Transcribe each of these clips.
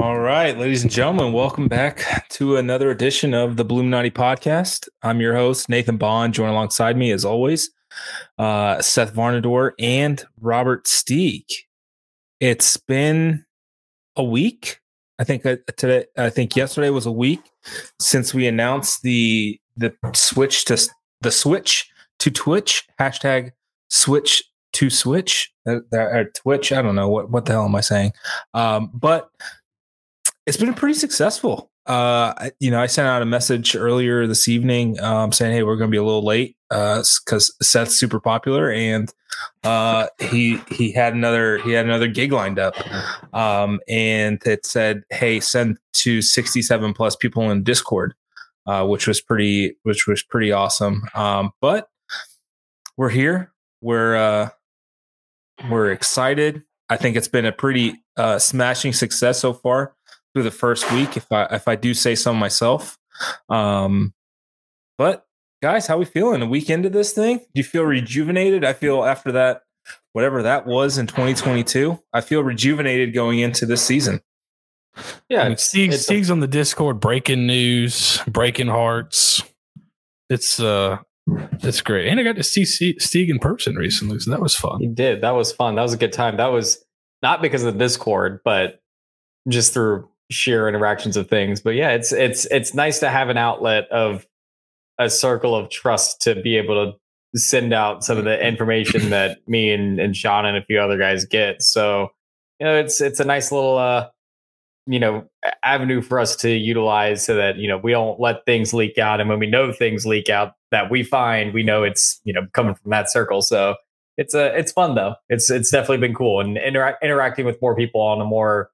All right, ladies and gentlemen, welcome back to another edition of the Bulluminati podcast. I'm your host, Nathan Bond. Join alongside me, as always, uh, Seth Varnador and Robert Steeg. It's been a week. I think uh, today. I think yesterday was a week since we announced the the switch to the switch to Twitch hashtag switch to Switch uh, or Twitch. I don't know what what the hell am I saying, um, but it's been pretty successful. Uh, you know, I sent out a message earlier this evening um, saying, "Hey, we're going to be a little late because uh, Seth's super popular, and uh, he he had another he had another gig lined up, um, and it said, "Hey, send to sixty seven plus people in Discord," uh, which was pretty which was pretty awesome. Um, but we're here. We're uh, we're excited. I think it's been a pretty smashing success so far through the first week, if I if I do say so myself. Um, but guys, how we feeling? A week into this thing, do you feel rejuvenated? I feel after that, whatever that was in 2022, I feel rejuvenated going into this season. Yeah, I mean, Steeg, Steeg's on the Discord, breaking news, breaking hearts. It's uh, it's great, and I got to see Steeg in person recently, so that was fun. He did. That was fun. That was a good time. That was not because of the Discord, but just through sheer interactions of things. But yeah, it's it's it's nice to have an outlet of a circle of trust to be able to send out some of the information that me and, and Sean and a few other guys get. So, you know, it's it's a nice little uh you know avenue for us to utilize so that you know we don't let things leak out and when we know things leak out that we find we know it's you know coming from that circle so it's a it's fun though it's it's definitely been cool and intera- interacting with more people on a more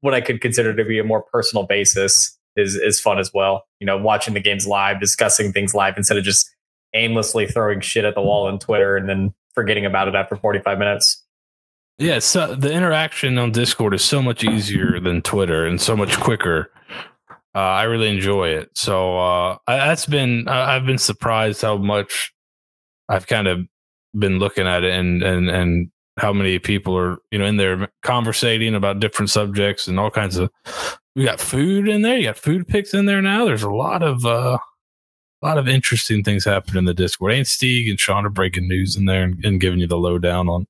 what I could consider to be a more personal basis is is fun as well. You know, watching the games live, discussing things live instead of just aimlessly throwing shit at the wall on Twitter and then forgetting about it after 45 minutes. Yeah, so the interaction on Discord is so much easier than Twitter and so much quicker. Uh, I really enjoy it. So uh, that's been I've been surprised how much I've kind of been looking at it and and and how many people are you know in there conversating about different subjects and all kinds of we got food in there you got food picks in there now. There's a lot of uh a lot of interesting things happening in the discord. Ain't Steeg and sean are breaking news in there and, and giving you the lowdown on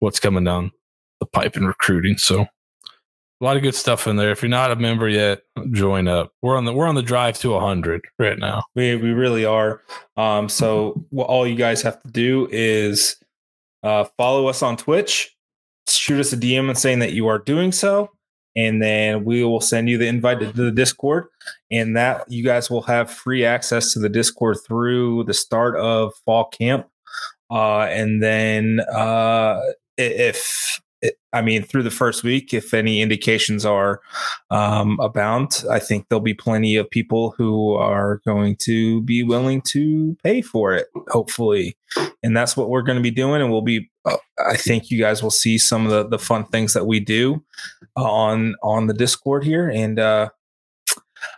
what's coming down the pipe in recruiting. So a lot of good stuff in there. If you're not a member yet join up. We're on the we're on the drive to 100 right now. We we really are. Um so what all you guys have to do is uh, follow us on Twitch. Shoot us a DM and saying that you are doing so, and then we will send you the invite to the Discord. And that you guys will have free access to the Discord through the start of fall camp. Uh, and then uh, if I mean, through the first week, if any indications are um, abound, I think there'll be plenty of people who are going to be willing to pay for it, hopefully. And that's what we're going to be doing. And we'll be, uh, I think you guys will see some of the, the fun things that we do on on the Discord here. And uh,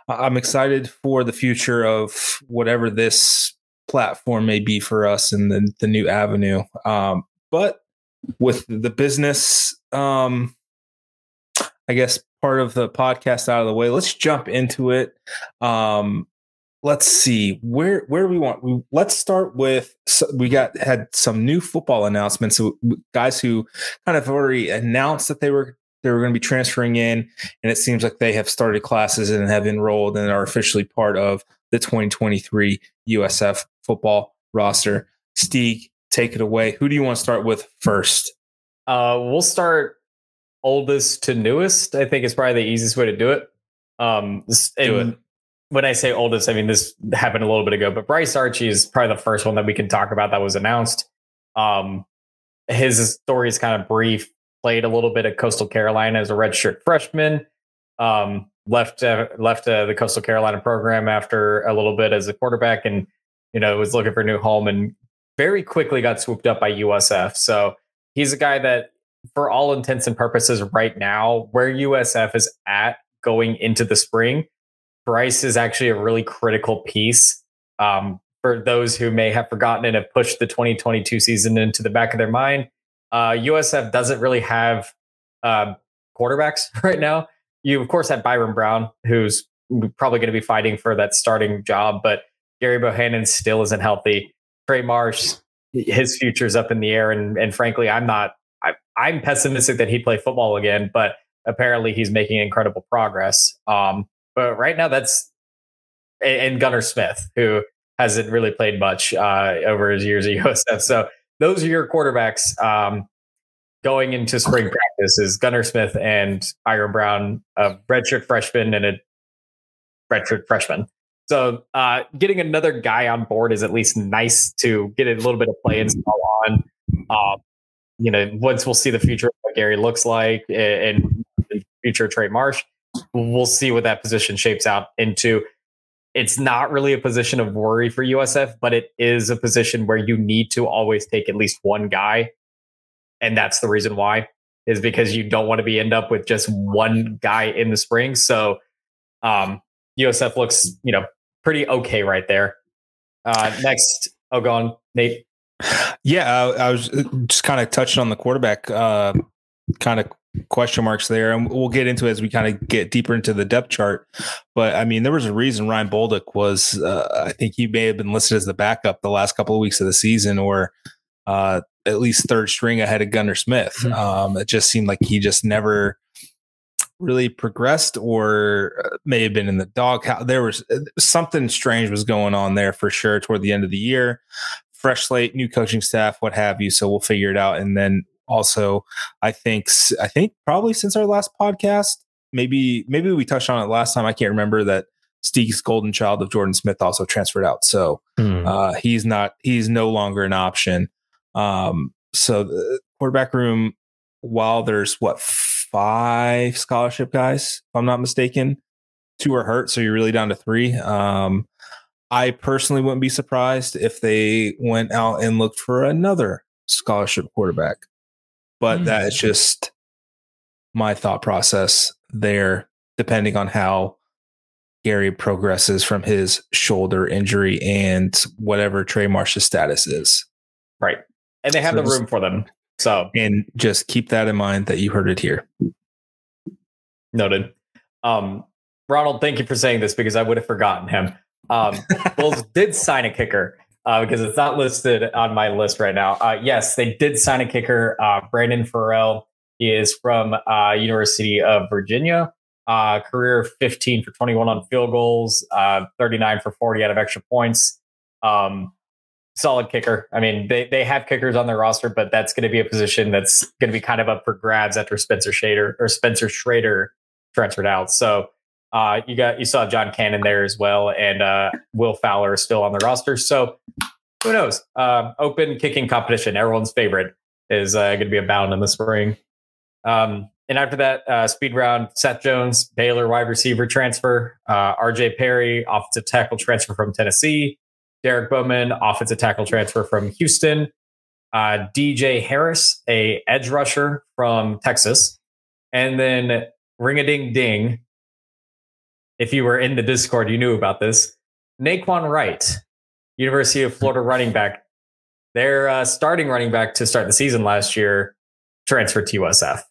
I'm excited for the future of whatever this platform may be for us and the, the new avenue. Um, but with the business um i guess part of the podcast out of the way let's jump into it. Um let's see where where do we want we, let's start with so we got had some new football announcements. So guys who kind of already announced that they were they were going to be transferring in and it seems like they have started classes and have enrolled and are officially part of the 2023 usf football roster. Steeg, take it away. Who do you want to start with first? Uh, we'll start oldest to newest. I think is probably the easiest way to do it. Um, do it. When I say oldest, I mean this happened a little bit ago, but Bryce Archie is probably the first one that we can talk about that was announced. Um, his story is kind of brief. Played a little bit at Coastal Carolina as a redshirt freshman. Um, left uh, left uh, the Coastal Carolina program after a little bit as a quarterback, and you know was looking for a new home and very quickly got swooped up by USF. So he's a guy that, for all intents and purposes, right now, where USF is at going into the spring, Bryce is actually a really critical piece. Um, for those who may have forgotten and have pushed the 2022 season into the back of their mind, uh, USF doesn't really have uh, quarterbacks right now. you of course had Byrum Brown, who's probably going to be fighting for that starting job, but Gary Bohanon still isn't healthy. Trey Marsh, his future's up in the air, and and frankly, I'm not. I, I'm pessimistic that he'd play football again, but apparently he's making incredible progress. Um, but right now, that's and Gunnar Smith, who hasn't really played much uh, over his years at USF. So those are your quarterbacks um, going into spring practice is Gunnar Smith and Byrum Brown, a redshirt freshman and a redshirt freshman. So uh, getting another guy on board is at least nice to get a little bit of play and on. Uh, you know, once we'll see the future of what Gary looks like and, and future Trey Marsh, we'll see what that position shapes out into it's not really a position of worry for USF, but it is a position where you need to always take at least one guy. And that's the reason why is because you don't want to be end up with just one guy in the spring. So um, USF looks, you know, pretty okay right there. Uh, next, oh, go on, Nate. Yeah, I, I was uh, just kind of touching on the quarterback uh, kind of question marks there, and we'll get into it as we kind of get deeper into the depth chart. But I mean, there was a reason Ryan Bolduc was. Uh, I think he may have been listed as the backup the last couple of weeks of the season, or uh, at least third string ahead of Gunnar Smith. Mm-hmm. Um, it just seemed like he just never really progressed, or uh, may have been in the dog. There was uh, something strange was going on there for sure toward the end of the year. Fresh slate, new coaching staff, what have you. So we'll figure it out, and then also i think i think probably since our last podcast maybe maybe we touched on it last time i can't remember that Steeg's golden child of Jordan Smith also transferred out. So mm. uh, he's not he's no longer an option. Um, so the quarterback room, while there's what five scholarship guys, if I'm not mistaken, two are hurt, so you're really down to three. Um, I personally wouldn't be surprised if they went out and looked for another scholarship quarterback but mm-hmm. that is just my thought process there, depending on how Gary progresses from his shoulder injury and whatever Trey Marsh's status is. Right. And they have so the room for them. So, and just keep that in mind that you heard it here. Noted. Um, Ronald, thank you for saying this because I would have forgotten him. Um, Bulls did sign a kicker uh, because it's not listed on my list right now. Uh, yes, they did sign a kicker, uh, Brandon Farrell. He is from uh, University of Virginia. Uh, career 15 for 21 on field goals, uh, 39 for 40 out of extra points. Um, solid kicker. I mean, they, they have kickers on their roster, but that's going to be a position that's going to be kind of up for grabs after Spencer Shader or Spencer Schrader transferred out. So uh, you got you saw John Cannon there as well, and uh, Will Fowler is still on the roster. So who knows? Uh, open kicking competition, everyone's favorite, is uh, going to be abound in the spring. Um, and after that, uh, speed round: Seth Jones, Baylor wide receiver transfer, uh, R.J. Perry, offensive tackle transfer from Tennessee, Derek Bowman, offensive tackle transfer from Houston, DJ Harris, a edge rusher from Texas, and then ring a ding ding if you were in the Discord, you knew about this. Nay'Quan Wright, University of Florida running back, their uh, starting running back to start the season last year, transferred to USF.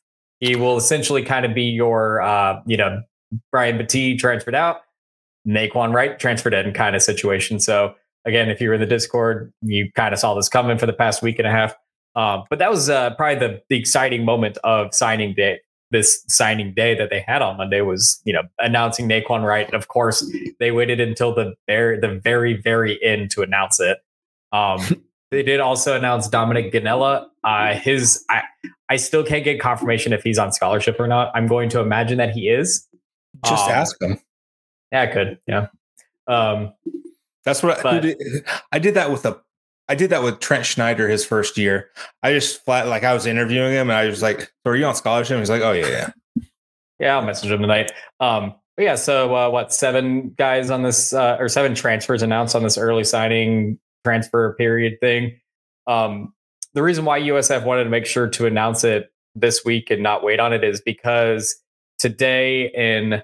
He will essentially kind of be your, uh, you know, Brian Battie transferred out, Nay'Quan Wright transferred in kind of situation. So again, if you were in the Discord, you kind of saw this coming for the past week and a half. Uh, but that was uh, probably the, the exciting moment of signing day this signing day that they had on Monday was, you know, announcing Nay'Quan Wright. And of course, they waited until the very, the very, very end to announce it. Um, they did also announce Dominic Ganella. Uh, his, I, I still can't get confirmation if he's on scholarship or not. I'm going to imagine that he is. Just um, ask him. Yeah, I could. Yeah. Um, That's what but, I did. I did that with a I did that with Trent Schneider his first year. I just flat like I was interviewing him and I was like, so "Are you on scholarship?" He's like, "Oh yeah, yeah." Yeah, I'll message him tonight. Um, but yeah, so uh, what? Seven guys on this, uh, or seven transfers announced on this early signing transfer period thing. Um, the reason why USF wanted to make sure to announce it this week and not wait on it is because today in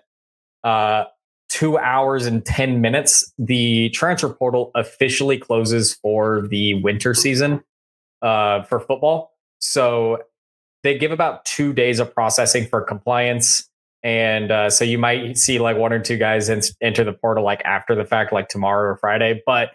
uh, two hours and 10 minutes, the transfer portal officially closes for the winter season uh, for football. So they give about two days of processing for compliance. and uh, so you might see like one or two guys in, enter the portal like after the fact, like tomorrow or Friday. But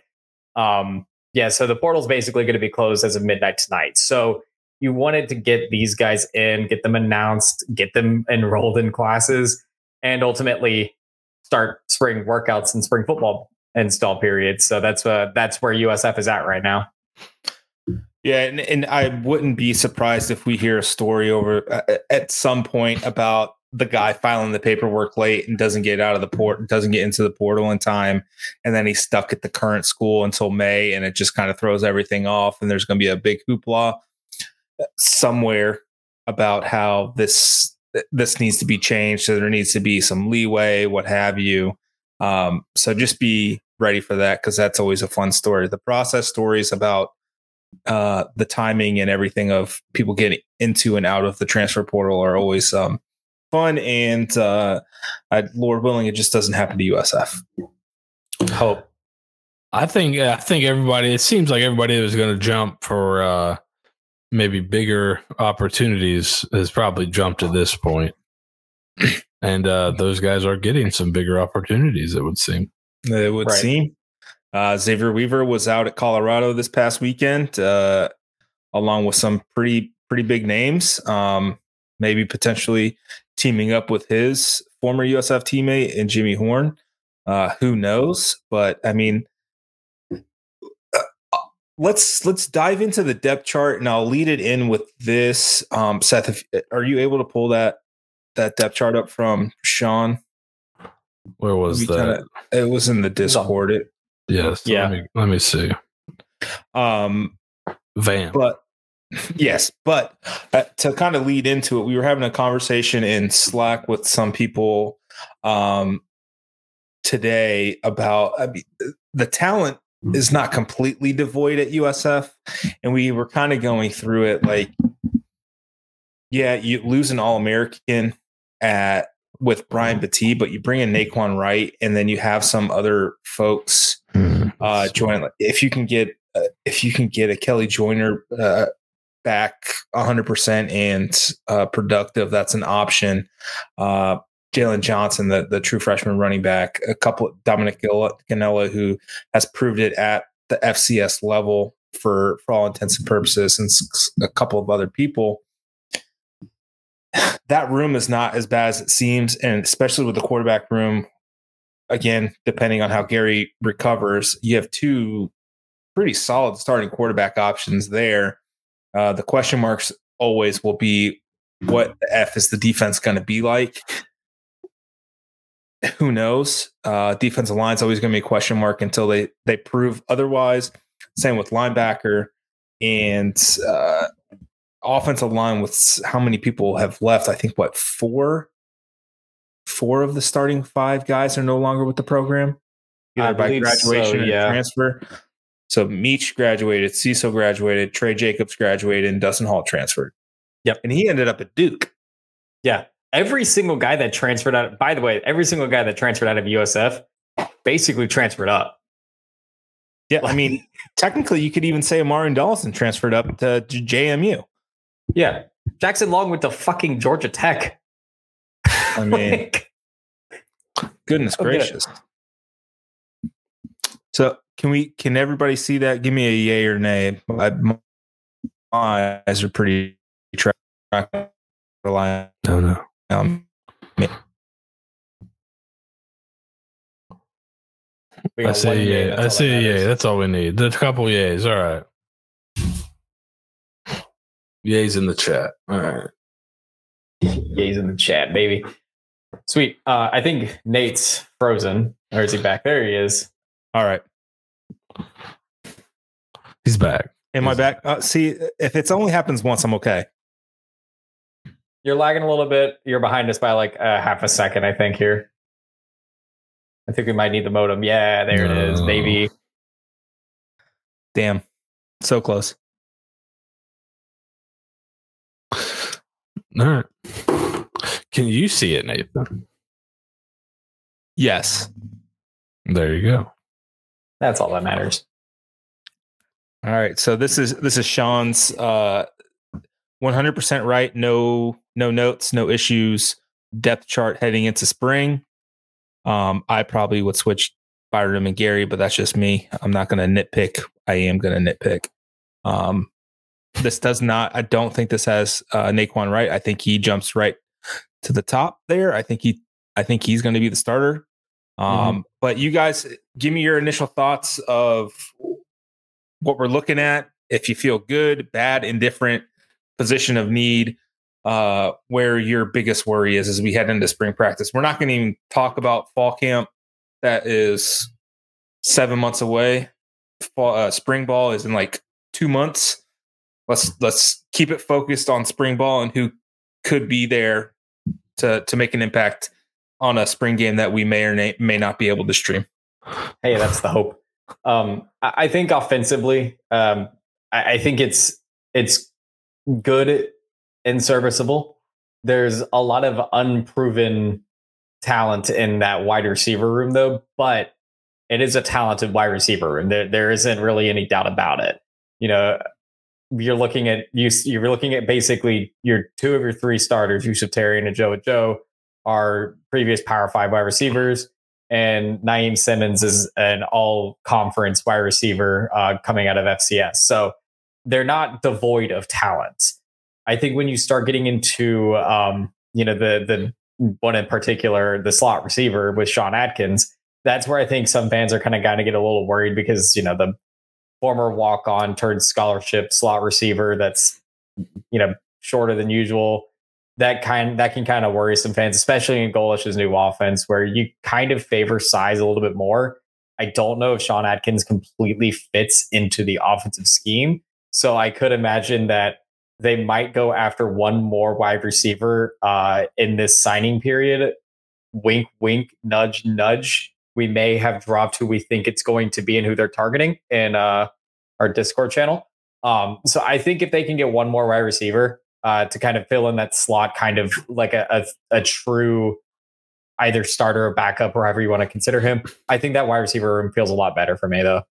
um, yeah, so the portal's basically going to be closed as of midnight tonight. So you wanted to get these guys in, get them announced, get them enrolled in classes, and ultimately start spring workouts and spring football install periods. So that's uh, that's where USF is at right now. Yeah, and, and I wouldn't be surprised if we hear a story over uh, at some point about the guy filing the paperwork late and doesn't get out of the port, doesn't get into the portal in time, and then he's stuck at the current school until May, and it just kind of throws everything off. And there's going to be a big hoopla somewhere about how this this needs to be changed. So there needs to be some leeway, what have you. Um, so just be ready for that because that's always a fun story. The process stories about uh, the timing and everything of people getting into and out of the transfer portal are always um, fun. And uh, I, Lord willing, it just doesn't happen to USF. Hope. I think I think everybody. It seems like everybody was going to jump for uh, maybe bigger opportunities has probably jumped at this point. and uh, those guys are getting some bigger opportunities. It would seem. It would right. seem. Uh, Xavier Weaver was out at Colorado this past weekend, uh, along with some pretty pretty big names. Um, maybe potentially teaming up with his former USF teammate and Jimmy Horn. Uh, who knows? But I mean, let's let's dive into the depth chart, and I'll lead it in with this. Um, Seth, if, are you able to pull that that depth chart up from Sean? Where was that? Kinda, it was in the Discord. It, yes. Yeah. Let me, let me see. Um, Van. But yes, but uh, to kind of lead into it, we were having a conversation in Slack with some people um, today about I mean, the talent is not completely devoid at USF, and we were kind of going through it like, yeah, you lose an All American at with Brian Battie, but you bring in Nay'Quan Wright, and then you have some other folks hmm. uh, join. If you can get uh, if you can get a Kelly Joyner uh, back 100% and uh, productive, that's an option. Uh, Jalen Johnson, the, the true freshman running back, a couple of Dominic Ganella, who has proved it at the FCS level for for all intents and purposes, and a couple of other people. That room is not as bad as it seems, and especially with the quarterback room. Again, depending on how Gary recovers, you have two pretty solid starting quarterback options there. Uh, the question marks always will be what the F is the defense going to be like? Who knows? Uh, defensive line is always going to be a question mark until they, they prove otherwise. Same with linebacker and uh, offensive line with how many people have left. I think what four, four of the starting five guys are no longer with the program, either by graduation so, yeah. or transfer. So Meach graduated, Cecil graduated, Trey Jacobs graduated, and Dustin Hall transferred. Yep. And he ended up at Duke. Yeah. Every single guy that transferred out, by the way, every single guy that transferred out of USF basically transferred up. Yeah. I mean, technically, you could even say Amari Dawson transferred up to JMU. Yeah. Jackson Long went to fucking Georgia Tech. I mean, goodness gracious. So can we? Can everybody see that? Give me a yay or nay. My, my eyes are pretty track reliant. No, no. Um, I say yeah. I say yeah. That's all we need. There's a couple yays. All right. Yays in the chat. All right. Yays in the chat, baby. Sweet. Uh, I think Nate's frozen. Or is he back? There he is. All right. He's back. Am He's I back? Uh, see, if it's only happens once, I'm okay. You're lagging a little bit. You're behind us by like a half a second, I think. Here, I think we might need the modem. Yeah, there no. it is, baby. Damn, so close. All right. Can you see it, Nathan? Yes. There you go. That's all that matters. All right. So this is this is Sean's uh 100% right, no no notes, no issues. depth chart heading into spring. Um, I probably would switch Byrum and Gary, but that's just me. I'm not going to nitpick. I am going to nitpick. Um, this does not. I don't think this has uh, Nay'Quan Wright. I think he jumps right to the top there. I think he. I think he's going to be the starter. Um, mm-hmm. But you guys, give me your initial thoughts of what we're looking at. If you feel good, bad, indifferent, position of need, uh, where your biggest worry is as we head into spring practice. We're not going to even talk about fall camp. That is seven months away. Fall, uh, spring ball is in like two months. Let's let's keep it focused on spring ball and who could be there to to make an impact on a spring game that we may or may not be able to stream. Hey, that's the hope. Um, I think offensively, um, I, I think it's it's good and serviceable. There's a lot of unproven talent in that wide receiver room, though, but it is a talented wide receiver room. There, there isn't really any doubt about it. You know, you're looking at you, you're looking at basically your two of your three starters, Yusuf Terry and Ajoa Joe, are previous Power Five wide receivers, and Naiem Simmons is an all conference wide receiver uh, coming out of FCS. So they're not devoid of talent. I think when you start getting into, um, you know, the the one in particular, the slot receiver with Sean Atkins, that's where I think some fans are kind of going to get a little worried because you know the former walk on turned scholarship slot receiver that's you know shorter than usual. That kind that can kind of worry some fans, especially in Golesh's new offense, where you kind of favor size a little bit more. I don't know if Sean Atkins completely fits into the offensive scheme. So I could imagine that they might go after one more wide receiver uh, in this signing period. Wink, wink, nudge, nudge. We may have dropped who we think it's going to be and who they're targeting in uh, our Discord channel. Um, so I think if they can get one more wide receiver uh, to kind of fill in that slot, kind of like a, a, a true either starter or backup, or however you want to consider him, I think that wide receiver room feels a lot better for me though.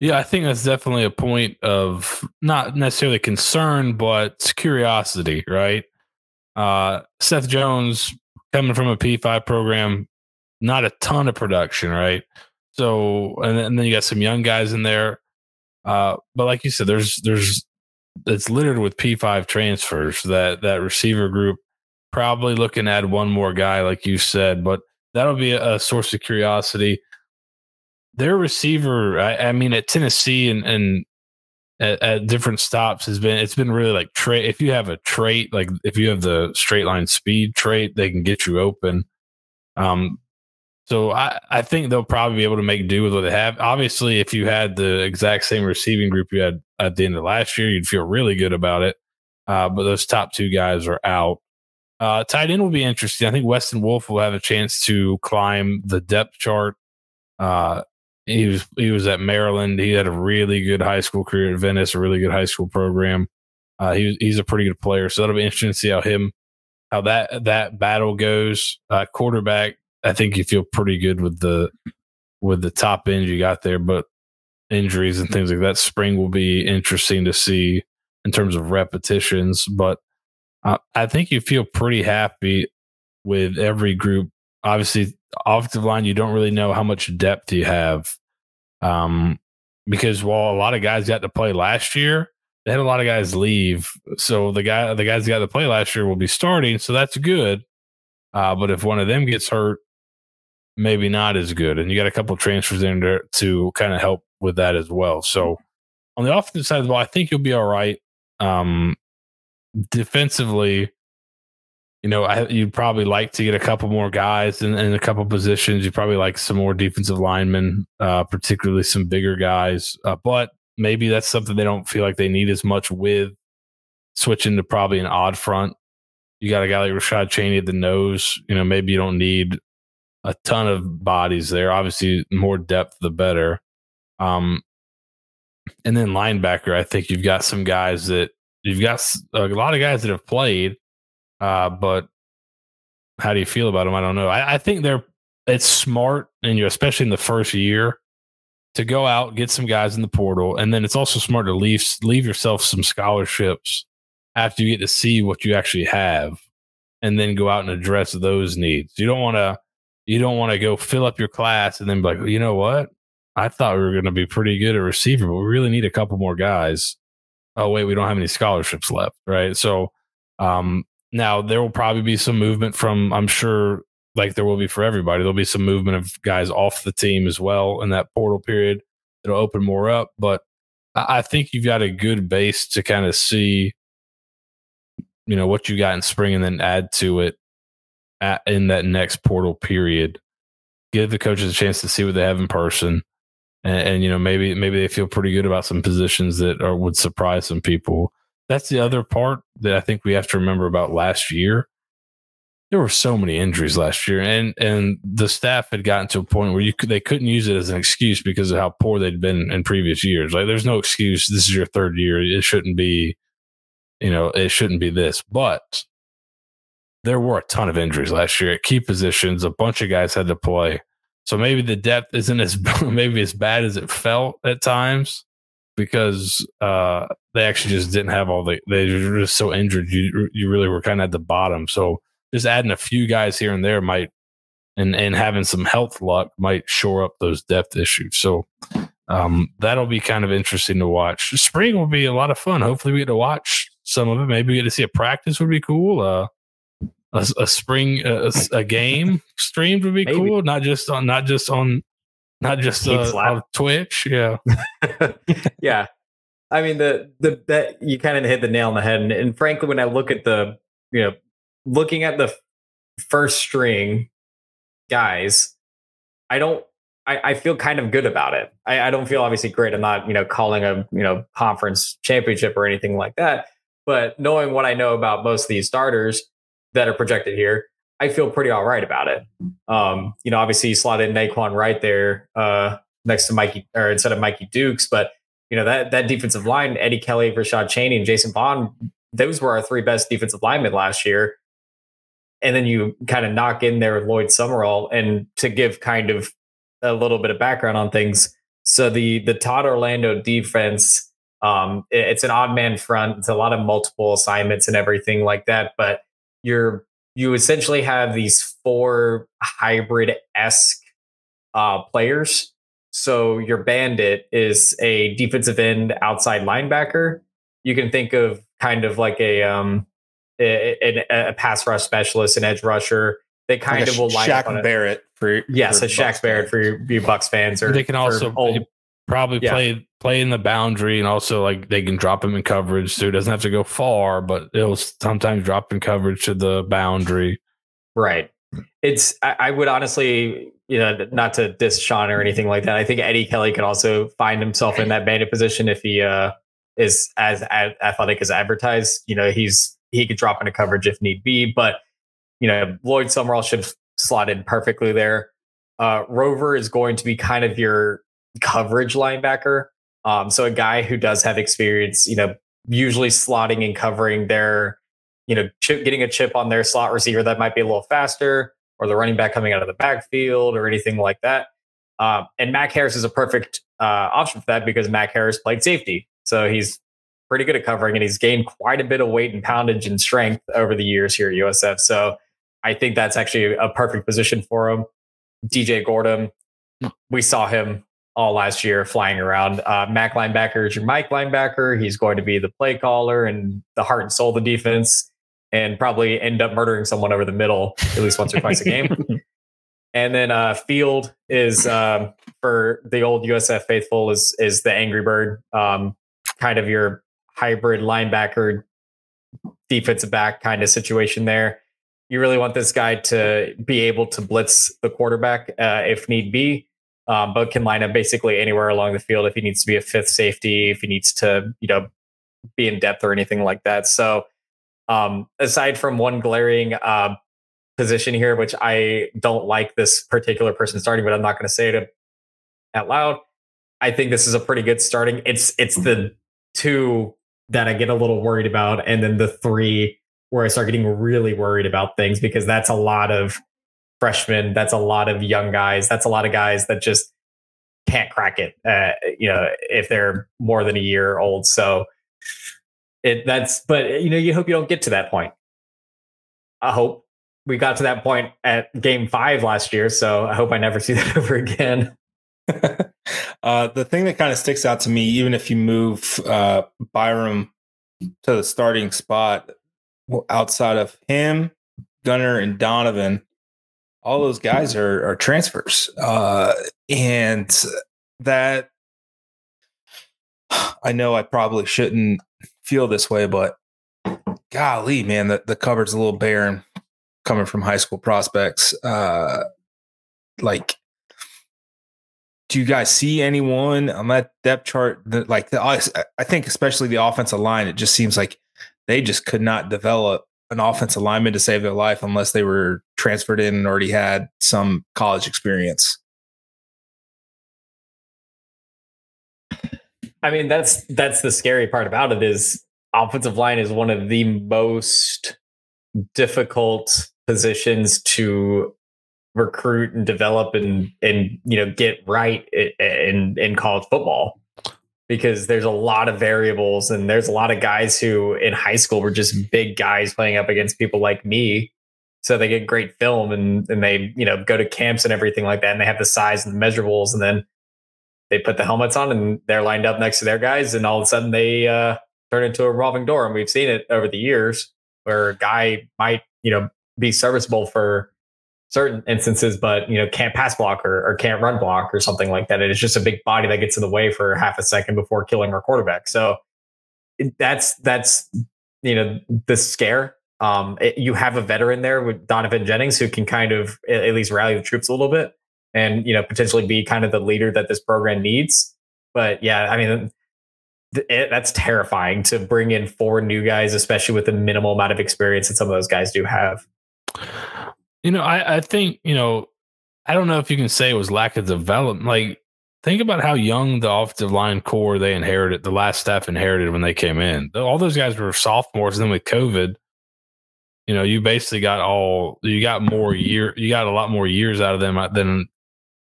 Yeah, I think that's definitely a point of not necessarily concern, but curiosity, right? Uh, Seth Jones coming from a P5 program, not a ton of production, right? So, and then, and then you got some young guys in there. Uh, but like you said, there's, there's, it's littered with P5 transfers that, that receiver group probably looking at one more guy, like you said, but that'll be a, a source of curiosity their receiver, I, I mean, at Tennessee and, and at, at, different stops has been it's been really like trait. If you have a trait, like if you have the straight line speed trait, they can get you open. Um, so I, I think they'll probably be able to make do with what they have. Obviously, if you had the exact same receiving group you had at the end of last year, you'd feel really good about it. Uh, but those top two guys are out. Uh, tight end will be interesting. I think Weston Wolf will have a chance to climb the depth chart. Uh, he was he was at Maryland. He had a really good high school career at Venice, a really good high school program. Uh, he, he's a pretty good player, so that'll be interesting to see how him how that that battle goes. Uh, quarterback, I think you feel pretty good with the with the top end you got there, but injuries and things like that. Spring will be interesting to see in terms of repetitions, but uh, I think you feel pretty happy with every group. Obviously, offensive line, you don't really know how much depth you have. Um, because while a lot of guys got to play last year, they had a lot of guys leave. So the guy, the guys got to play last year will be starting. So that's good. Uh, but if one of them gets hurt, maybe not as good. And you got a couple transfers in there to kind of help with that as well. So on the offensive side of the ball, I think you'll be all right. Um, defensively, you know, I, you'd probably like to get a couple more guys in, in a couple positions. You probably like some more defensive linemen, uh, particularly some bigger guys. Uh, but maybe that's something they don't feel like they need as much with switching to probably an odd front. You got a guy like Rashad Cheney at the nose. You know, maybe you don't need a ton of bodies there. Obviously, more depth the better. Um, and then linebacker, I think you've got some guys that you've got a lot of guys that have played uh, but how do you feel about them? I don't know. I, I think they're it's smart, and you especially in the first year to go out get some guys in the portal, and then it's also smart to leave leave yourself some scholarships after you get to see what you actually have. and then go out and address those needs. You don't want to you don't want to go fill up your class and then be like, you know what? I thought we were going to be pretty good at receiver, but we really need a couple more guys. Oh wait, we don't have any scholarships left, right? So um, now there will probably be some movement from I'm sure like there will be for everybody. There'll be some movement of guys off the team as well in that portal period. It'll open more up, but I think you've got a good base to kind of see, you know, what you got in spring and then add to it at, in that next portal period. Give the coaches a chance to see what they have in person. And, and, you know, maybe maybe they feel pretty good about some positions that are, would surprise some people. That's the other part that I think we have to remember about last year there were so many injuries last year, and and the staff had gotten to a point where you could, they couldn't use it as an excuse because of how poor they'd been in previous years. Like, there's no excuse. This is your third year. It shouldn't be, you know, it shouldn't be this. But there were a ton of injuries last year at key positions. A bunch of guys had to play, so maybe the depth isn't as maybe as bad as it felt at times because uh, they actually just didn't have all the they were just so injured. You you really were kind of at the bottom. So just adding a few guys here and there might and and having some health luck might shore up those depth issues. So um, that'll be kind of interesting to watch. Spring will be a lot of fun. Hopefully, we get to watch some of it. Maybe we get to see a practice would be cool. Uh, a, a spring a, a, game streamed would be Maybe. cool. Not just on not just on not just uh, on Twitch. Yeah, yeah. I mean the the that you kind of hit the nail on the head. And, and frankly, when I look at the you know looking at the first string guys, I don't. I, I feel kind of good about it. I, I don't feel obviously great. I'm not, you know, calling a you know conference championship or anything like that. But knowing what I know about most of these starters that are projected here, I feel pretty all right about it. Um, you know, obviously you slot in Nay'Quan Wright there uh, next to Mikey or instead of Mikey Dukes, but you know that that defensive line, Eddie Kelly, Rashad Cheney, and Jason Vaughn, those were our three best defensive linemen last year and then you kind of knock in there with Lloyd Summerall. And to give kind of a little bit of background on things, so the the Todd Orlando defense, um, it, it's an odd man front. It's a lot of multiple assignments and everything like that. But you're you essentially have these four hybrid esque uh, players. So your bandit is a defensive end outside linebacker. You can think of kind of like a um, a, a, pass rush specialist, an edge rusher. They kind like of will line Shaq up Barrett for yes, for a Shaq Barrett for your, your Bucks fans. Or they can also old, probably yeah. play play in the boundary, and also like they can drop him in coverage. So it doesn't have to go far, but it'll sometimes drop in coverage to the boundary. Right. It's I, I would honestly, you know, not to diss Sean or anything like that. I think Eddie Kelly could also find himself in that bandit position if he uh is as, as athletic as advertised. You know, he's he could drop into coverage if need be. But you know, Lloyd Summerall should slot in perfectly there. Uh, Rover is going to be kind of your coverage linebacker. Um, so a guy who does have experience, you know, usually slotting and covering their, you know, chip, getting a chip on their slot receiver that might be a little faster, or the running back coming out of the backfield, or anything like that. Um, and Mac Harris is a perfect uh, option for that because Mac Harris played safety, so he's pretty good at covering, and he's gained quite a bit of weight and poundage and strength over the years here at USF. So I think that's actually a perfect position for him. DJ Gordon, we saw him all last year flying around. Uh, Mac linebacker is your Mike linebacker. He's going to be the play caller and the heart and soul of the defense, and probably end up murdering someone over the middle at least once or twice a game. And then uh, Field is um, for the old USF faithful is is the Angry Bird, um, kind of your hybrid linebacker defensive back kind of situation there. You really want this guy to be able to blitz the quarterback uh, if need be, um, but can line up basically anywhere along the field if he needs to be a fifth safety, if he needs to, you know, be in depth or anything like that. So, um, aside from one glaring uh, position here, which I don't like this particular person starting, but I'm not going to say it out loud. I think this is a pretty good starting. It's it's the two that I get a little worried about, and then the three where I start getting really worried about things because that's a lot of freshmen, that's a lot of young guys, that's a lot of guys that just can't crack it. Uh, you know, if they're more than a year old, so it that's but you know you hope you don't get to that point. I hope we got to that point at game five last year. So I hope I never see that over again. uh, the thing that kind of sticks out to me, even if you move uh, Byrum to the starting spot, outside of him, Gunnar, and Donovan, all those guys are, are transfers. Uh, and that I know I probably shouldn't feel this way, but golly, man, the, the cupboard's a little barren coming from high school prospects. Uh, like, do you guys see anyone on that depth chart that, like, the, I think, especially the offensive line, it just seems like they just could not develop an offensive lineman to save their life unless they were transferred in and already had some college experience. I mean, that's that's the scary part about it is offensive line is one of the most difficult positions to recruit and develop and and you know get right in in college football because there's a lot of variables and there's a lot of guys who in high school were just big guys playing up against people like me. So they get great film and and they you know go to camps and everything like that and they have the size and the measurables and then they put the helmets on and they're lined up next to their guys and all of a sudden they uh, turn into a revolving door and we've seen it over the years where a guy might you know be serviceable for certain instances but you know can't pass block or, or can't run block or something like that it's just a big body that gets in the way for half a second before killing our quarterback so that's that's you know the scare um, it, you have a veteran there with Donovan Jennings who can kind of at least rally the troops a little bit and you know potentially be kind of the leader that this program needs. But yeah, I mean it, that's terrifying to bring in four new guys, especially with the minimal amount of experience that some of those guys do have. You know, I, I think you know, I don't know if you can say it was lack of development. Like, think about how young the offensive line core they inherited, the last staff inherited when they came in. All those guys were sophomores. And then with COVID, you know, you basically got all you got more year, you got a lot more years out of them than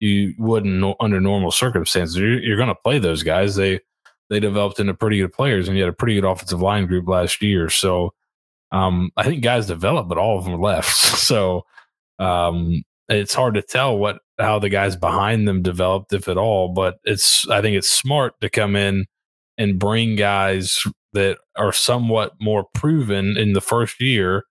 you wouldn't under normal circumstances. You're, you're going to play those guys. They they developed into pretty good players, and you had a pretty good offensive line group last year. So um, I think guys developed, but all of them left. So um, it's hard to tell what how the guys behind them developed, if at all. But it's I think it's smart to come in and bring guys that are somewhat more proven in the first year.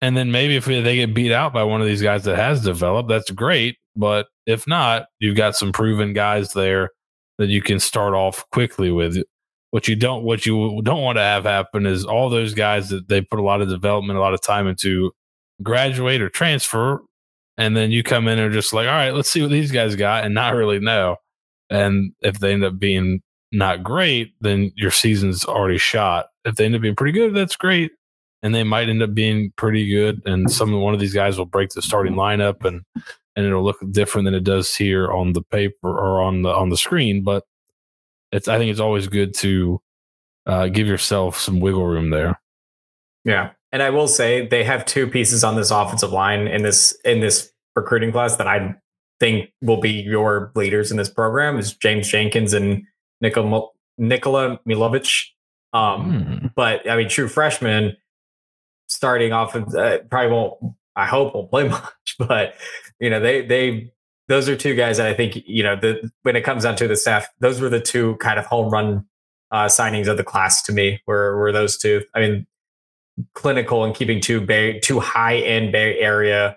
And then maybe if they get beat out by one of these guys that has developed, that's great. But if not, you've got some proven guys there that you can start off quickly with. What you don't what you don't want to have happen is all those guys that they put a lot of development, a lot of time into graduate or transfer, and then you come in and just like, all right, let's see what these guys got, and not really know. And if they end up being not great, then your season's already shot. If they end up being pretty good, that's great. And they might end up being pretty good. And some one of these guys will break the starting lineup and and it'll look different than it does here on the paper or on the on the screen. But it's I think it's always good to uh, give yourself some wiggle room there. Yeah, and I will say they have two pieces on this offensive line in this in this recruiting class that I think will be your leaders in this program is James Jenkins and Nikola Nikola Milovic. Um, mm. But I mean, true freshmen starting off uh, probably won't I hope won't play much, but you know, they they those are two guys that I think you know the when it comes down to the staff, those were the two kind of home run uh, signings of the class to me. Were were those two? I mean, clinical and keeping two Bay two high end Bay Area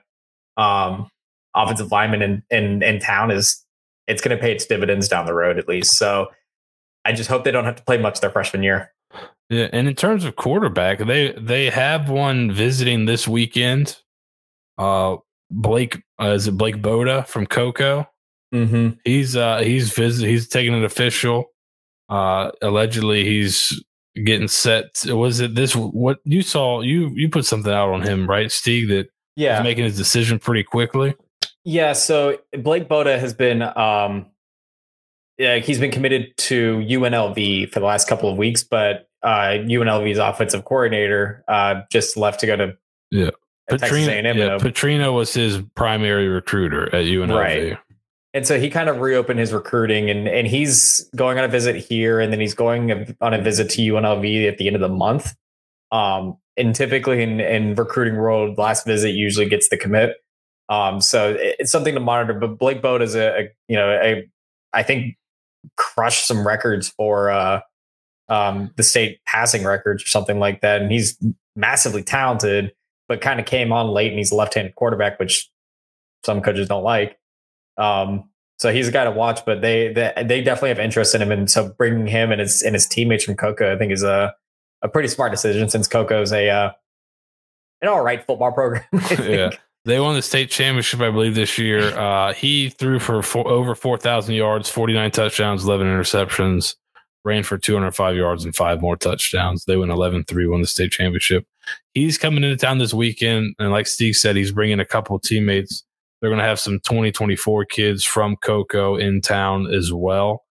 um, offensive linemen in, in in town is it's going to pay its dividends down the road at least. So I just hope they don't have to play much their freshman year. Yeah, and in terms of quarterback, they they have one visiting this weekend uh, Blake uh, is it Blake Boda from Cocoa? Mm-hmm. He's uh, he's visit he's taking an official. Uh, allegedly, he's getting set. Was it this? What you saw? You you put something out on him, right, Steve? That yeah, making his decision pretty quickly. Yeah. So Blake Boda has been um, yeah, he's been committed to UNLV for the last couple of weeks, but uh, UNLV's offensive coordinator uh, just left to go to yeah. Petrino, yeah, Petrino was his primary recruiter at UNLV. Right. And so he kind of reopened his recruiting and, and he's going on a visit here and then he's going on a visit to UNLV at the end of the month. Um, and typically in, in recruiting world, last visit usually gets the commit. Um, so it's something to monitor. But Blake Boda is a, a you know a I think crushed some records for uh, um, the state passing records or something like that, and he's massively talented, but kind of came on late, and he's a left-handed quarterback, which some coaches don't like. Um, so he's a guy to watch, but they, they they definitely have interest in him, and so bringing him and his and his teammates from Cocoa, I think, is a a pretty smart decision since Cocoa's a uh, an all right football program. yeah. They won the state championship, I believe, this year. Uh, he threw for four, over 4,000 yards, 49 touchdowns, 11 interceptions, ran for 205 yards and five more touchdowns. They went 11 3, won the state championship. He's coming into town this weekend. And like Steve said, he's bringing a couple of teammates. They're going to have some 2024 kids from Cocoa in town as well.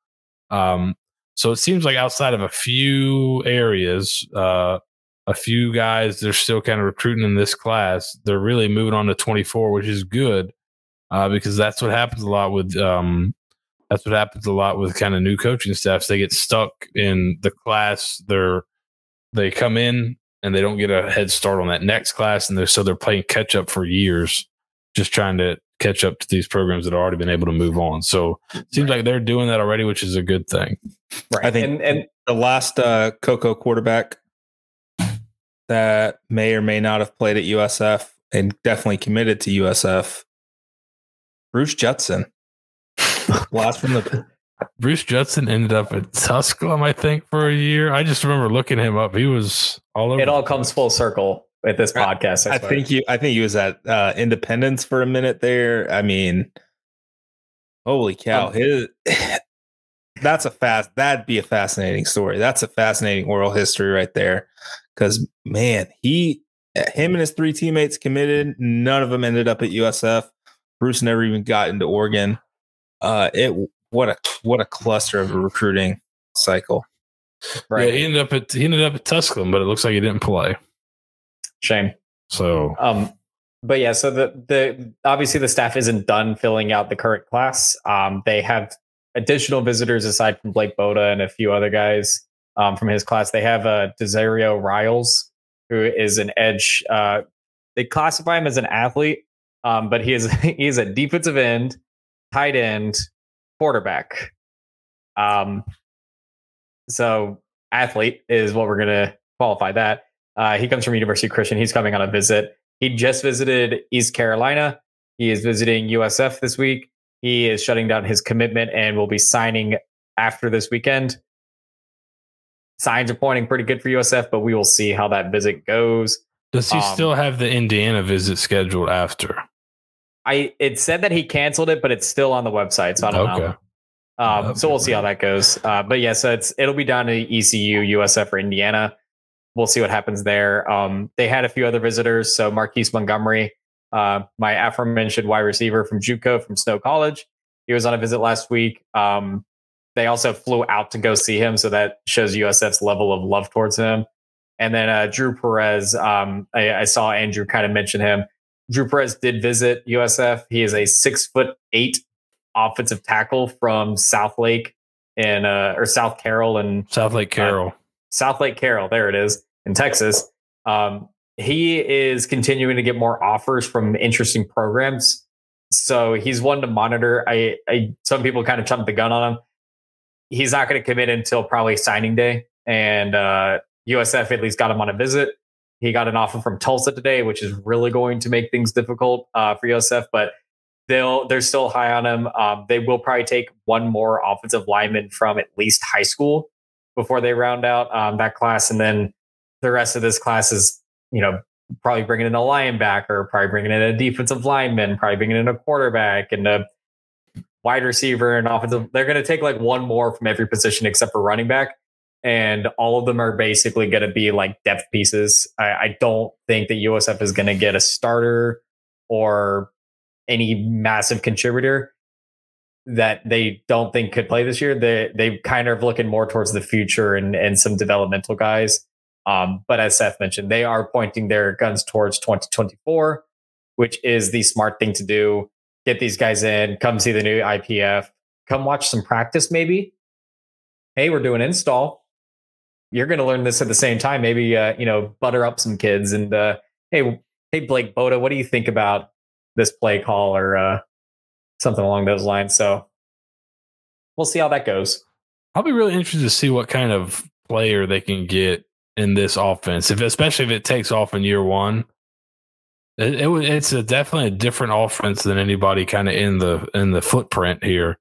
Um, so it seems like outside of a few areas, uh, a few guys they're still kind of recruiting in this class. They're really moving on to 24, which is good uh, because that's what happens a lot with um, that's what happens a lot with kind of new coaching staffs. They get stuck in the class. They're they come in and they don't get a head start on that next class, and they're so they're playing catch up for years, just trying to catch up to these programs that have already been able to move on. So it seems right. like they're doing that already, which is a good thing. Right. I think and, and the last uh, Cocoa quarterback that may or may not have played at USF and definitely committed to USF. Bruce Judson. Last from the Bruce Judson ended up at Tusculum, I think, for a year. I just remember looking him up. He was all over. It all comes full circle with this podcast. I, I think you. I think he was at uh, Independence for a minute there. I mean, holy cow! Um, his that's a fast. That'd be a fascinating story. That's a fascinating oral history right there because man, he, him and his three teammates committed. None of them ended up at USF. Bruce never even got into Oregon. Uh, it what a what a cluster of a recruiting cycle. Right. Yeah, he ended up at he ended up at Tusculum, but it looks like he didn't play. Shame. So, um, but yeah, so the the obviously the staff isn't done filling out the current class. Um, they have additional visitors aside from Blake Boda and a few other guys um, from his class. They have uh, Desario Riles, who is an edge. Uh, they classify him as an athlete, um, but he is he is a defensive end, tight end, quarterback. Um, so athlete is what we're gonna qualify that. Uh, he comes from University Christian. He's coming on a visit. He just visited East Carolina. He is visiting USF this week. He is shutting down his commitment and will be signing after this weekend signs are pointing pretty good for USF, but we will see how that visit goes. Does he um, still have the Indiana visit scheduled after? I it said that he canceled it, but it's still on the website, so I don't okay. know. Um, so we'll see how that goes. Uh, but yeah, so it's it'll be down to ECU, USF, or Indiana. We'll see what happens there. Um, they had a few other visitors. So Marquise Montgomery, uh, my aforementioned wide receiver from JUCO from Snow College, he was on a visit last week. Um, they also flew out to go see him, so that shows USF's level of love towards him. And then uh, Drew Perez, um, I, I, saw Andrew kind of mention him. Drew Perez did visit USF. He is a six foot eight offensive tackle from South Lake in uh, or South Carroll and South Lake Carroll. South Lake Carroll, there it is in Texas. Um, he is continuing to get more offers from interesting programs. So he's one to monitor. I, I some people kind of jumped the gun on him he's not going to commit until probably signing day. And uh, USF at least got him on a visit. He got an offer from Tulsa today, which is really going to make things difficult uh, for USF. But they'll they're still high on him. Um, they will probably take one more offensive lineman from at least high school before they round out um, that class, and then the rest of this class is you know probably bringing in a linebacker, probably bringing in a defensive lineman, probably bringing in a quarterback and a wide receiver and offensive. They're going to take like one more from every position except for running back. And all of them are basically going to be like depth pieces. I, I don't think that USF is going to get a starter or any massive contributor that they don't think could play this year. They they kind of looking more towards the future and and some developmental guys. Um, but as Seth mentioned, they are pointing their guns towards 2024, which is the smart thing to do get these guys in, come see the new IPF, come watch some practice maybe. Hey, we're doing install. you're going to learn this at the same time. Maybe uh, you know, butter up some kids and uh, hey, hey, Blake Boda, what do you think about this play call or uh, something along those lines? So we'll see how that goes. I'll be really interested to see what kind of player they can get in this offense, if especially if it takes off in year one. It, it it's a definitely a different offense than anybody kind of in the in the footprint here.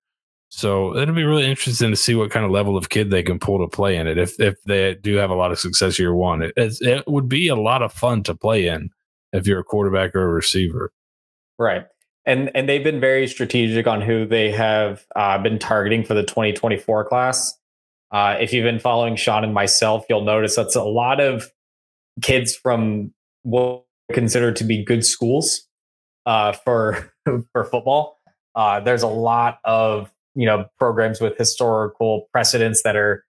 So it'll be really interesting to see what kind of level of kid they can pull to play in it. If if they do have a lot of success year one, it, it would be a lot of fun to play in if you're a quarterback or a receiver. Right. And and they've been very strategic on who they have uh, been targeting for the 2024 class. Uh, if you've been following Sean and myself, you'll notice that's a lot of kids from what considered to be good schools uh, for for football. Uh, there's a lot of you know programs with historical precedents that are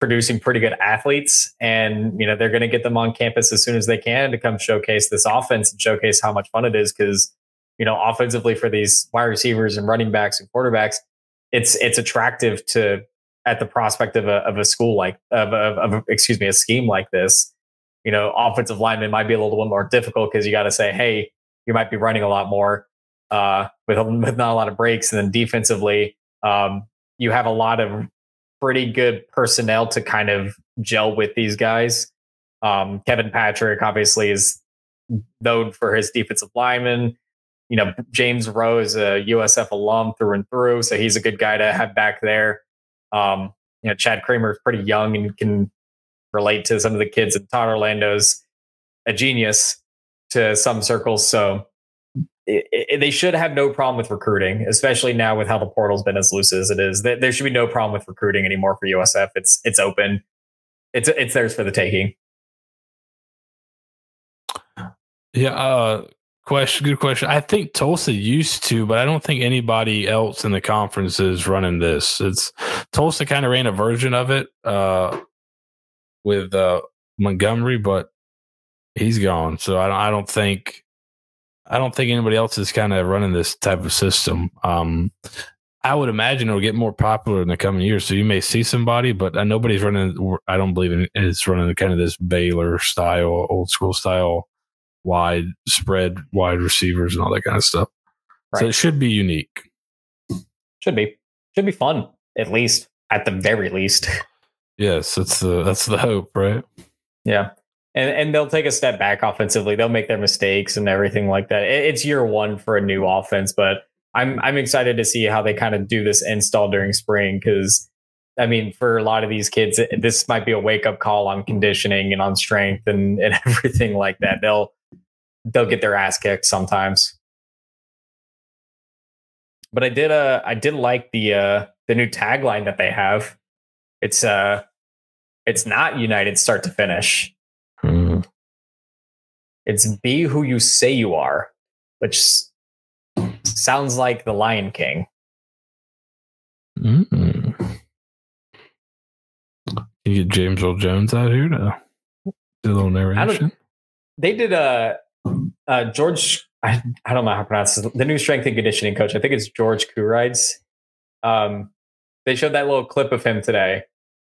producing pretty good athletes and you know they're going to get them on campus as soon as they can to come showcase this offense and showcase how much fun it is because you know offensively for these wide receivers and running backs and quarterbacks it's it's attractive to at the prospect of a, of a school like of, of, excuse me a scheme like this you know offensive lineman might be a little bit more difficult because you got to say hey you might be running a lot more uh, with, with not a lot of breaks and then defensively um, you have a lot of pretty good personnel to kind of gel with these guys. Um, Kevin Patrick obviously is known for his defensive lineman. You know, James Rowe is a USF alum through and through, so he's a good guy to have back there. Um, you know, Chad Kramer is pretty young and can relate to some of the kids, and Todd Orlando's a genius to some circles. So it, it, they should have no problem with recruiting, especially now with how the portal's been as loose as it is. There, should be no problem with recruiting anymore for USF. It's it's open. It's it's theirs for the taking. Yeah, uh, question. Good question. I think Tulsa used to, but I don't think anybody else in the conference is running this. It's Tulsa kind of ran a version of it uh, with uh, Montgomery, but he's gone. So I don't. I don't think I don't think anybody else is kind of running this type of system. Um, I would imagine it'll get more popular in the coming years. So you may see somebody, but uh, nobody's running. I don't believe in it's running kind of this Baylor style, old school style, wide spread, wide receivers, and all that kind of stuff. Right. So it should be unique. Should be. Should be fun, at least at the very least. Yes, that's the that's the hope, right? Yeah and and they'll take a step back offensively. They'll make their mistakes and everything like that. It's year one for a new offense, but I'm I'm excited to see how they kind of do this install during spring because I mean, for a lot of these kids, this might be a wake up call on conditioning and on strength and, and everything like that. They'll they'll get their ass kicked sometimes. But I did uh I did like the uh the new tagline that they have. It's uh it's not united start to finish Mm. It's be who you say you are, which sounds like the Lion King. Mm. You get James Earl Jones out here to do a little narration. They did a uh, George. I, I don't know how to pronounce this, the new strength and conditioning coach. I think it's George Kourides. Um, they showed that little clip of him today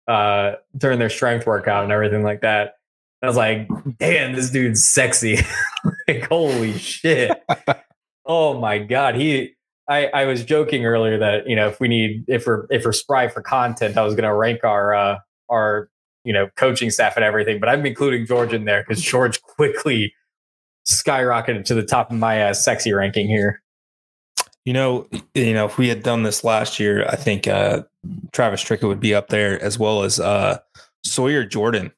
uh, during their strength workout and everything like that. I was like, damn, this dude's sexy. like, holy shit. oh my God. He I, I was joking earlier that, you know, if we need if we're if we're spry for content, I was gonna rank our uh our you know coaching staff and everything, but I'm including George in there because George quickly skyrocketed to the top of my uh, sexy ranking here. You know, you know, if we had done this last year, I think uh, Travis Trickett would be up there as well as uh, Sawyer Jordan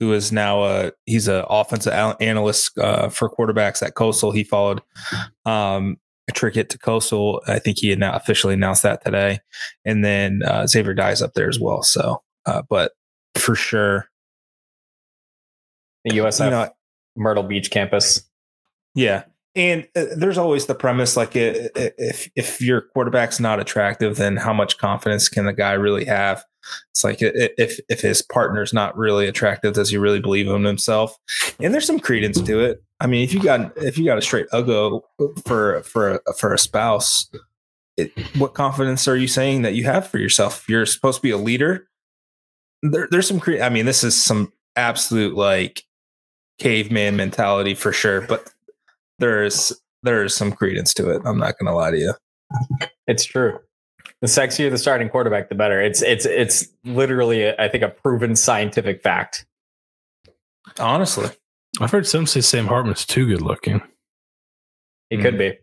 who is now a he's an offensive analyst uh, for quarterbacks at Coastal. He followed um, Trickett to Coastal. I think he had now officially announced that today, and then uh, Xavier Dies up there as well. So, uh, but for sure, the USF you know, Myrtle Beach campus. Yeah, and uh, there's always the premise like if if your quarterback's not attractive, then how much confidence can the guy really have? It's like if if his partner's not really attractive, does he really believe in himself? And there's some credence to it. I mean, if you got if you got a straight uggo for for for a spouse, what confidence are you saying that you have for yourself? You're supposed to be a leader, there, there's some. Cre- I mean, this is some absolute like caveman mentality for sure, but there's there's some credence to it. I'm not gonna lie to you. It's true. The sexier the starting quarterback, the better. It's it's it's literally, I think, a proven scientific fact. Honestly, I've heard some say Sam Hartman's too good looking. He Mm. could be.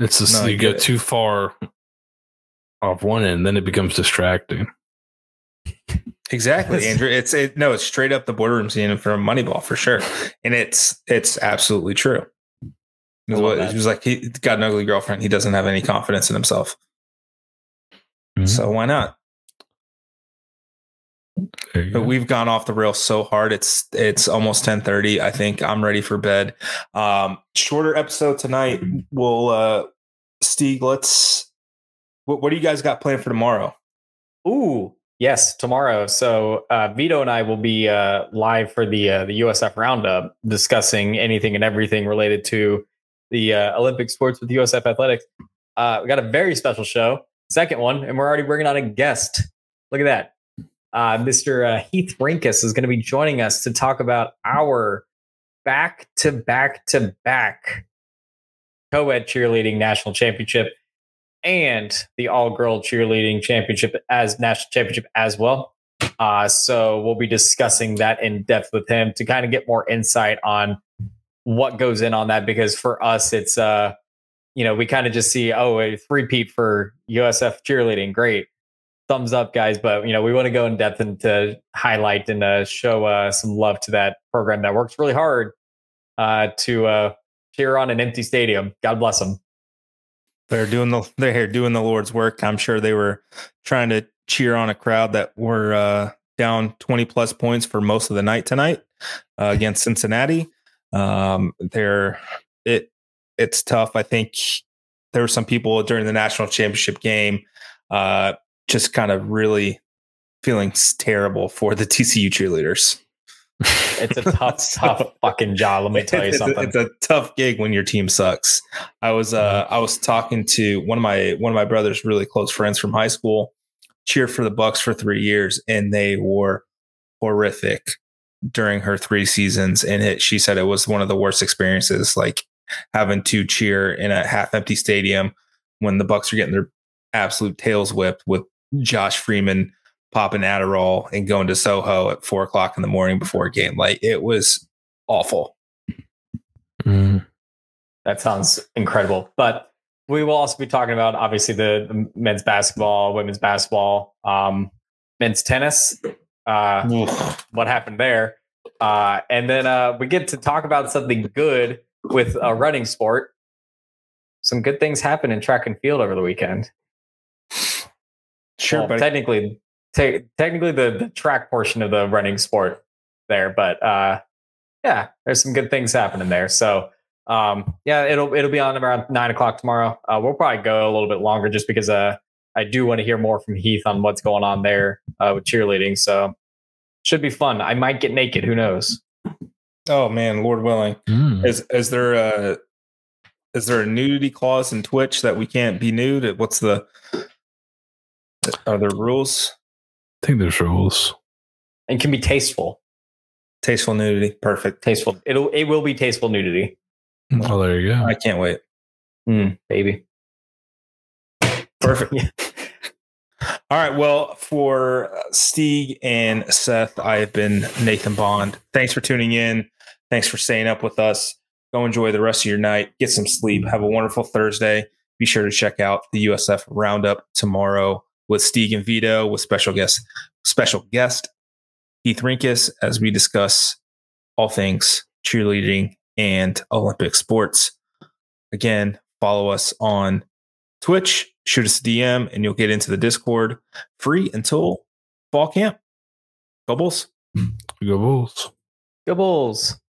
It's just No, you go too far off one end, then it becomes distracting. Exactly, Andrew. It's it. No, it's straight up the boardroom scene from Moneyball for sure, and it's it's absolutely true. It was, I love what, that. he was like he got an ugly girlfriend. He doesn't have any confidence in himself. Mhm. So why not? But go. we've gone off the rails so hard. It's it's almost ten thirty. I think I'm ready for bed. Um, shorter episode tonight. We'll uh, Steve. Let's. What, what do you guys got planned for tomorrow? Ooh, yes, tomorrow. So uh, Vito and I will be uh, live for the uh, the USF Roundup, discussing anything and everything related to the uh, Olympic sports with USF Athletics. Uh, we got a very special show, second one, and we're already bringing on a guest. Look at that. Uh, Mr. Heath Brinkus is going to be joining us to talk about our back to back to back co ed cheerleading national championship and the all girl cheerleading championship as national championship as well. Uh, so we'll be discussing that in depth with him to kind of get more insight on what goes in on that because for us it's uh you know we kind of just see oh a three-peat for USF cheerleading. Great. Thumbs up guys. But you know we want to go in depth and to highlight and uh, show uh, some love to that program that works really hard uh, to uh, cheer on an empty stadium. God bless them They're doing the they're here doing the Lord's work. I'm sure they were trying to cheer on a crowd that were uh, down 20 plus points for most of the night tonight uh, against Cincinnati. Um, they're it it's tough. I think there were some people during the national championship game uh, just kind of really feeling terrible for the TCU cheerleaders. It's a tough, tough fucking job. Let me tell you it's, something. A, it's a tough gig when your team sucks. I was uh, I was talking to one of my one of my brother's really close friends from high school. Cheered for the Bucks for three years, and they were horrific during her three seasons. And it, she said it was one of the worst experiences, like having to cheer in a half empty stadium when the Bucks are getting their absolute tails whipped with Josh Freeman popping Adderall and going to Soho at four o'clock in the morning before a game. Like it was awful. Mm. That sounds incredible. But we will also be talking about obviously the, the men's basketball, women's basketball, um, men's tennis. Uh, what happened there? Uh, and then uh, we get to talk about something good with a running sport. Some good things happened in track and field over the weekend. Sure, Well, but technically, te- technically the, the track portion of the running sport there, but uh, yeah, there's some good things happening there. So um, yeah, it'll it'll be on around nine o'clock tomorrow. Uh, we'll probably go a little bit longer just because uh, I do want to hear more from Heath on what's going on there uh, with cheerleading. So should be fun. I might get naked. Who knows? oh man, Lord willing, Mm. is is there a is there a nudity clause in Twitch that we can't be nude? What's the are there rules? I think there's rules. And can be tasteful. Tasteful nudity, perfect. Tasteful. It'll it will be tasteful nudity. Oh, there you go. I can't wait. Mm, baby. Perfect. Yeah. All right. Well, for uh, Steeg and Seth, I have been Nathan Bond. Thanks for tuning in. Thanks for staying up with us. Go enjoy the rest of your night. Get some sleep. Have a wonderful Thursday. Be sure to check out the USF Roundup tomorrow with Steeg and Vito with special guest special guest Heath Rinkus as we discuss all things cheerleading and Olympic sports. Again, follow us on Twitch, shoot us a DM, and you'll get into the Discord free until fall camp. Go Bulls. Go Bulls. Go Bulls.